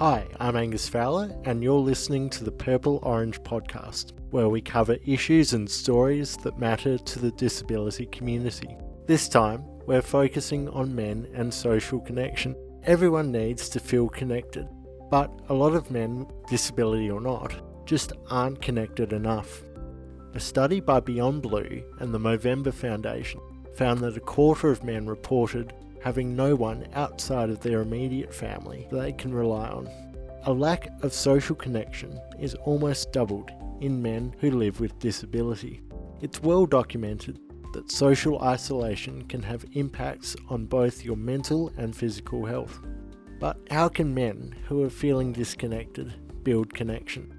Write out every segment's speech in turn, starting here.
Hi, I'm Angus Fowler, and you're listening to the Purple Orange podcast, where we cover issues and stories that matter to the disability community. This time, we're focusing on men and social connection. Everyone needs to feel connected, but a lot of men, disability or not, just aren't connected enough. A study by Beyond Blue and the Movember Foundation found that a quarter of men reported having no one outside of their immediate family they can rely on. A lack of social connection is almost doubled in men who live with disability. It's well documented that social isolation can have impacts on both your mental and physical health. But how can men who are feeling disconnected build connection?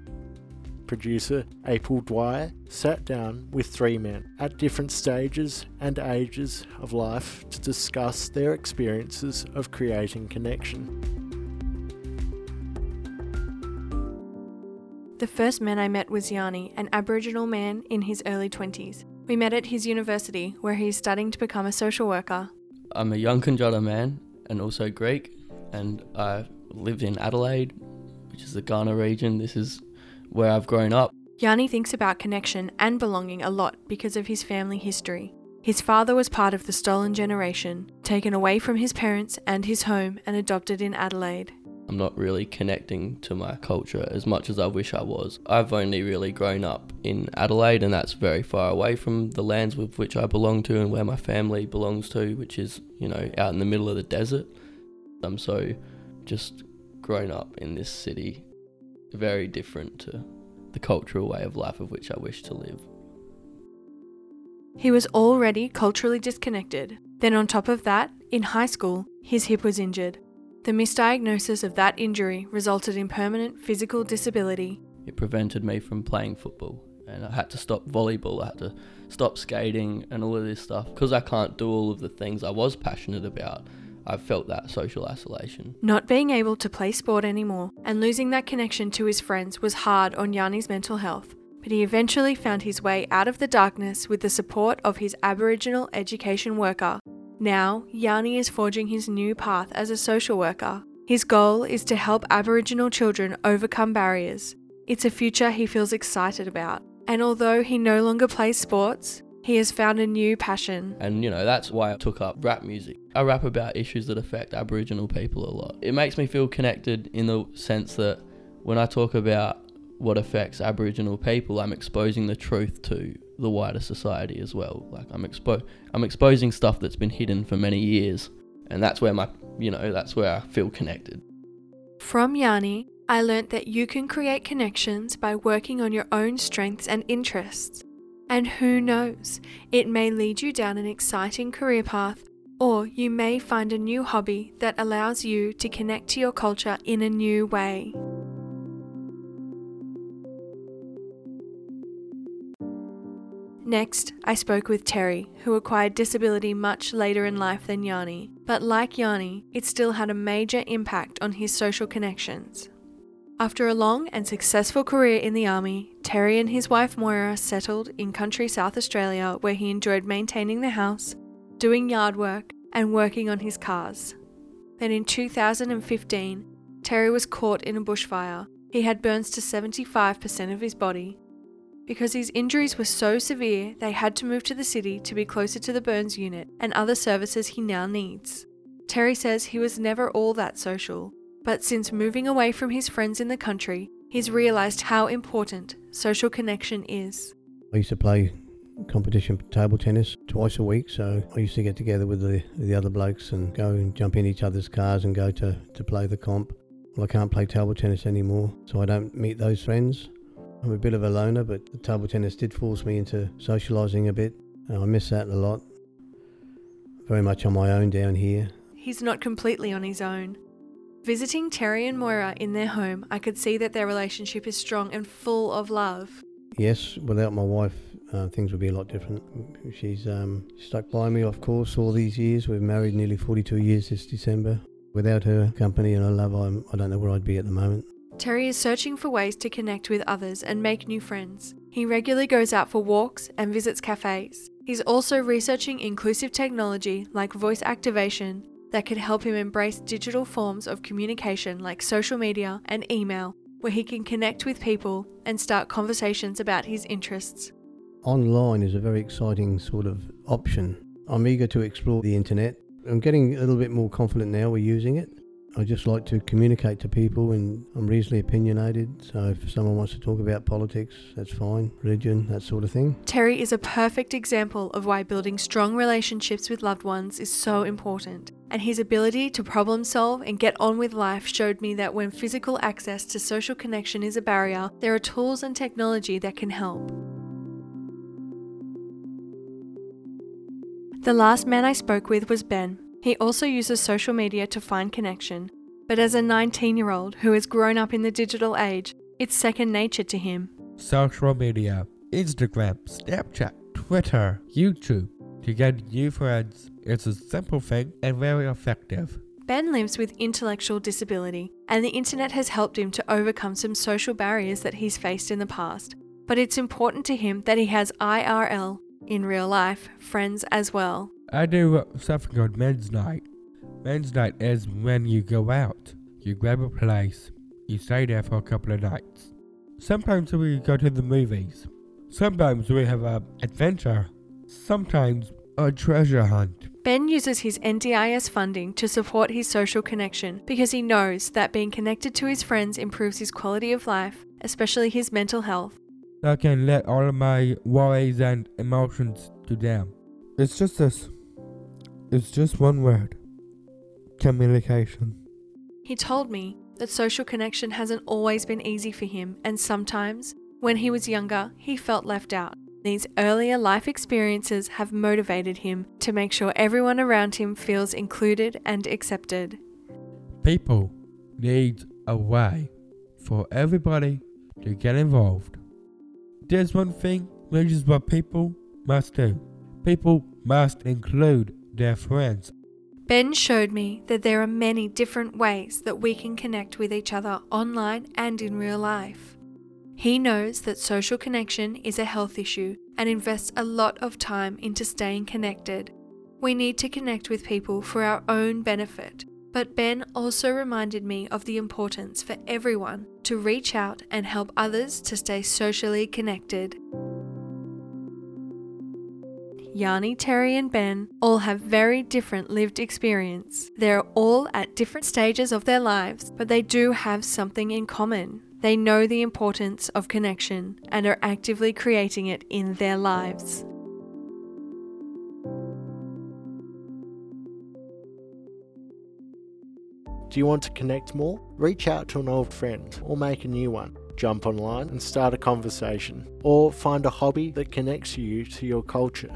Producer April Dwyer sat down with three men at different stages and ages of life to discuss their experiences of creating connection. The first man I met was Yanni, an Aboriginal man in his early 20s. We met at his university, where he is studying to become a social worker. I'm a young Yankunytjatjara man and also Greek, and I live in Adelaide, which is the Kaurna region. This is where I've grown up. Yanni thinks about connection and belonging a lot because of his family history. His father was part of the stolen generation, taken away from his parents and his home and adopted in Adelaide. I'm not really connecting to my culture as much as I wish I was. I've only really grown up in Adelaide, and that's very far away from the lands with which I belong to and where my family belongs to, which is, you know, out in the middle of the desert. I'm so just grown up in this city very different to the cultural way of life of which I wish to live. He was already culturally disconnected. Then, on top of that, in high school, his hip was injured. The misdiagnosis of that injury resulted in permanent physical disability. It prevented me from playing football, and I had to stop volleyball, I had to stop skating, and all of this stuff because I can't do all of the things I was passionate about. I've felt that social isolation. Not being able to play sport anymore and losing that connection to his friends was hard on Yanni's mental health, but he eventually found his way out of the darkness with the support of his Aboriginal education worker. Now, Yanni is forging his new path as a social worker. His goal is to help Aboriginal children overcome barriers. It's a future he feels excited about. And although he no longer plays sports, he has found a new passion. And, you know, that's why I took up rap music. I rap about issues that affect Aboriginal people a lot. It makes me feel connected in the sense that when I talk about what affects Aboriginal people, I'm exposing the truth to the wider society as well. Like I'm expo- I'm exposing stuff that's been hidden for many years, and that's where my, you know, that's where I feel connected. From Yanni, I learnt that you can create connections by working on your own strengths and interests. And who knows, it may lead you down an exciting career path, or you may find a new hobby that allows you to connect to your culture in a new way. Next, I spoke with Terry, who acquired disability much later in life than Yanni, but like Yanni, it still had a major impact on his social connections. After a long and successful career in the army, Terry and his wife Moira settled in country South Australia where he enjoyed maintaining the house, doing yard work, and working on his cars. Then in 2015, Terry was caught in a bushfire. He had burns to 75% of his body. Because his injuries were so severe, they had to move to the city to be closer to the burns unit and other services he now needs. Terry says he was never all that social, but since moving away from his friends in the country, he's realised how important social connection is. I used to play competition table tennis twice a week, so I used to get together with the, the other blokes and go and jump in each other's cars and go to, to play the comp. Well, I can't play table tennis anymore, so I don't meet those friends. I'm a bit of a loner, but the table tennis did force me into socialising a bit, and I miss that a lot. Very much on my own down here. He's not completely on his own. Visiting Terry and Moira in their home, I could see that their relationship is strong and full of love. Yes, without my wife, uh, things would be a lot different. She's um, stuck by me, of course, all these years. We've married nearly 42 years this December. Without her company and her love, I'm, I don't know where I'd be at the moment. Terry is searching for ways to connect with others and make new friends. He regularly goes out for walks and visits cafes. He's also researching inclusive technology like voice activation that could help him embrace digital forms of communication like social media and email, where he can connect with people and start conversations about his interests. Online is a very exciting sort of option. I'm eager to explore the internet. I'm getting a little bit more confident now we're using it. I just like to communicate to people and I'm reasonably opinionated. So if someone wants to talk about politics, that's fine, religion, that sort of thing. Terry is a perfect example of why building strong relationships with loved ones is so important. And his ability to problem solve and get on with life showed me that when physical access to social connection is a barrier, there are tools and technology that can help. The last man I spoke with was Ben. He also uses social media to find connection, but as a 19 year old who has grown up in the digital age, it's second nature to him. Social media Instagram, Snapchat, Twitter, YouTube. To get new friends, it's a simple thing and very effective. Ben lives with intellectual disability, and the internet has helped him to overcome some social barriers that he's faced in the past. But it's important to him that he has IRL, in real life, friends as well. I do something called men's night. Men's night is when you go out, you grab a place, you stay there for a couple of nights. Sometimes we go to the movies. Sometimes we have a adventure. Sometimes a treasure hunt. Ben uses his NDIS funding to support his social connection because he knows that being connected to his friends improves his quality of life, especially his mental health. I can let all of my worries and emotions to down. It's just this. It's just one word. Communication. He told me that social connection hasn't always been easy for him, and sometimes, when he was younger, he felt left out. These earlier life experiences have motivated him to make sure everyone around him feels included and accepted. People need a way for everybody to get involved. There's one thing, which is what people must do. People must include their friends. Ben showed me that there are many different ways that we can connect with each other online and in real life. He knows that social connection is a health issue and invests a lot of time into staying connected. We need to connect with people for our own benefit, but Ben also reminded me of the importance for everyone to reach out and help others to stay socially connected. Yanni, Terry, and Ben all have very different lived experience. They're all at different stages of their lives, but they do have something in common. They know the importance of connection and are actively creating it in their lives. Do you want to connect more? Reach out to an old friend or make a new one. Jump online and start a conversation, or find a hobby that connects you to your culture.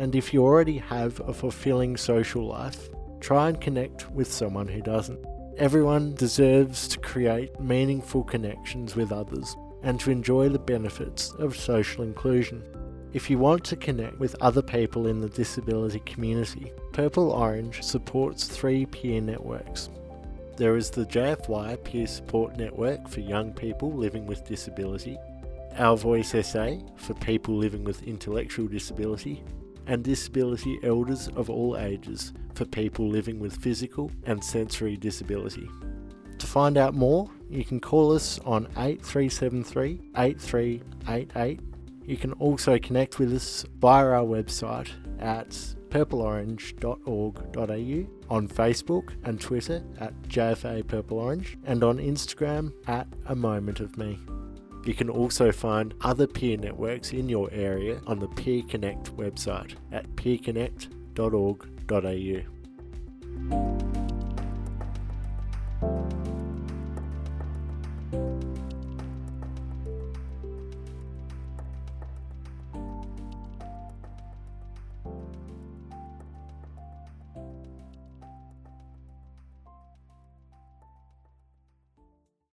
And if you already have a fulfilling social life, try and connect with someone who doesn't. Everyone deserves to create meaningful connections with others and to enjoy the benefits of social inclusion. If you want to connect with other people in the disability community, Purple Orange supports three peer networks. There is the JFY Peer Support Network for young people living with disability, Our Voice SA for people living with intellectual disability, and Disability Elders of all ages for people living with physical and sensory disability. To find out more, you can call us on 8373 8388. You can also connect with us via our website at purpleorange.org.au, on Facebook and Twitter at JFA Purple Orange, and on Instagram at A Moment of Me. You can also find other peer networks in your area on the Peer Connect website at peerconnect.org.au.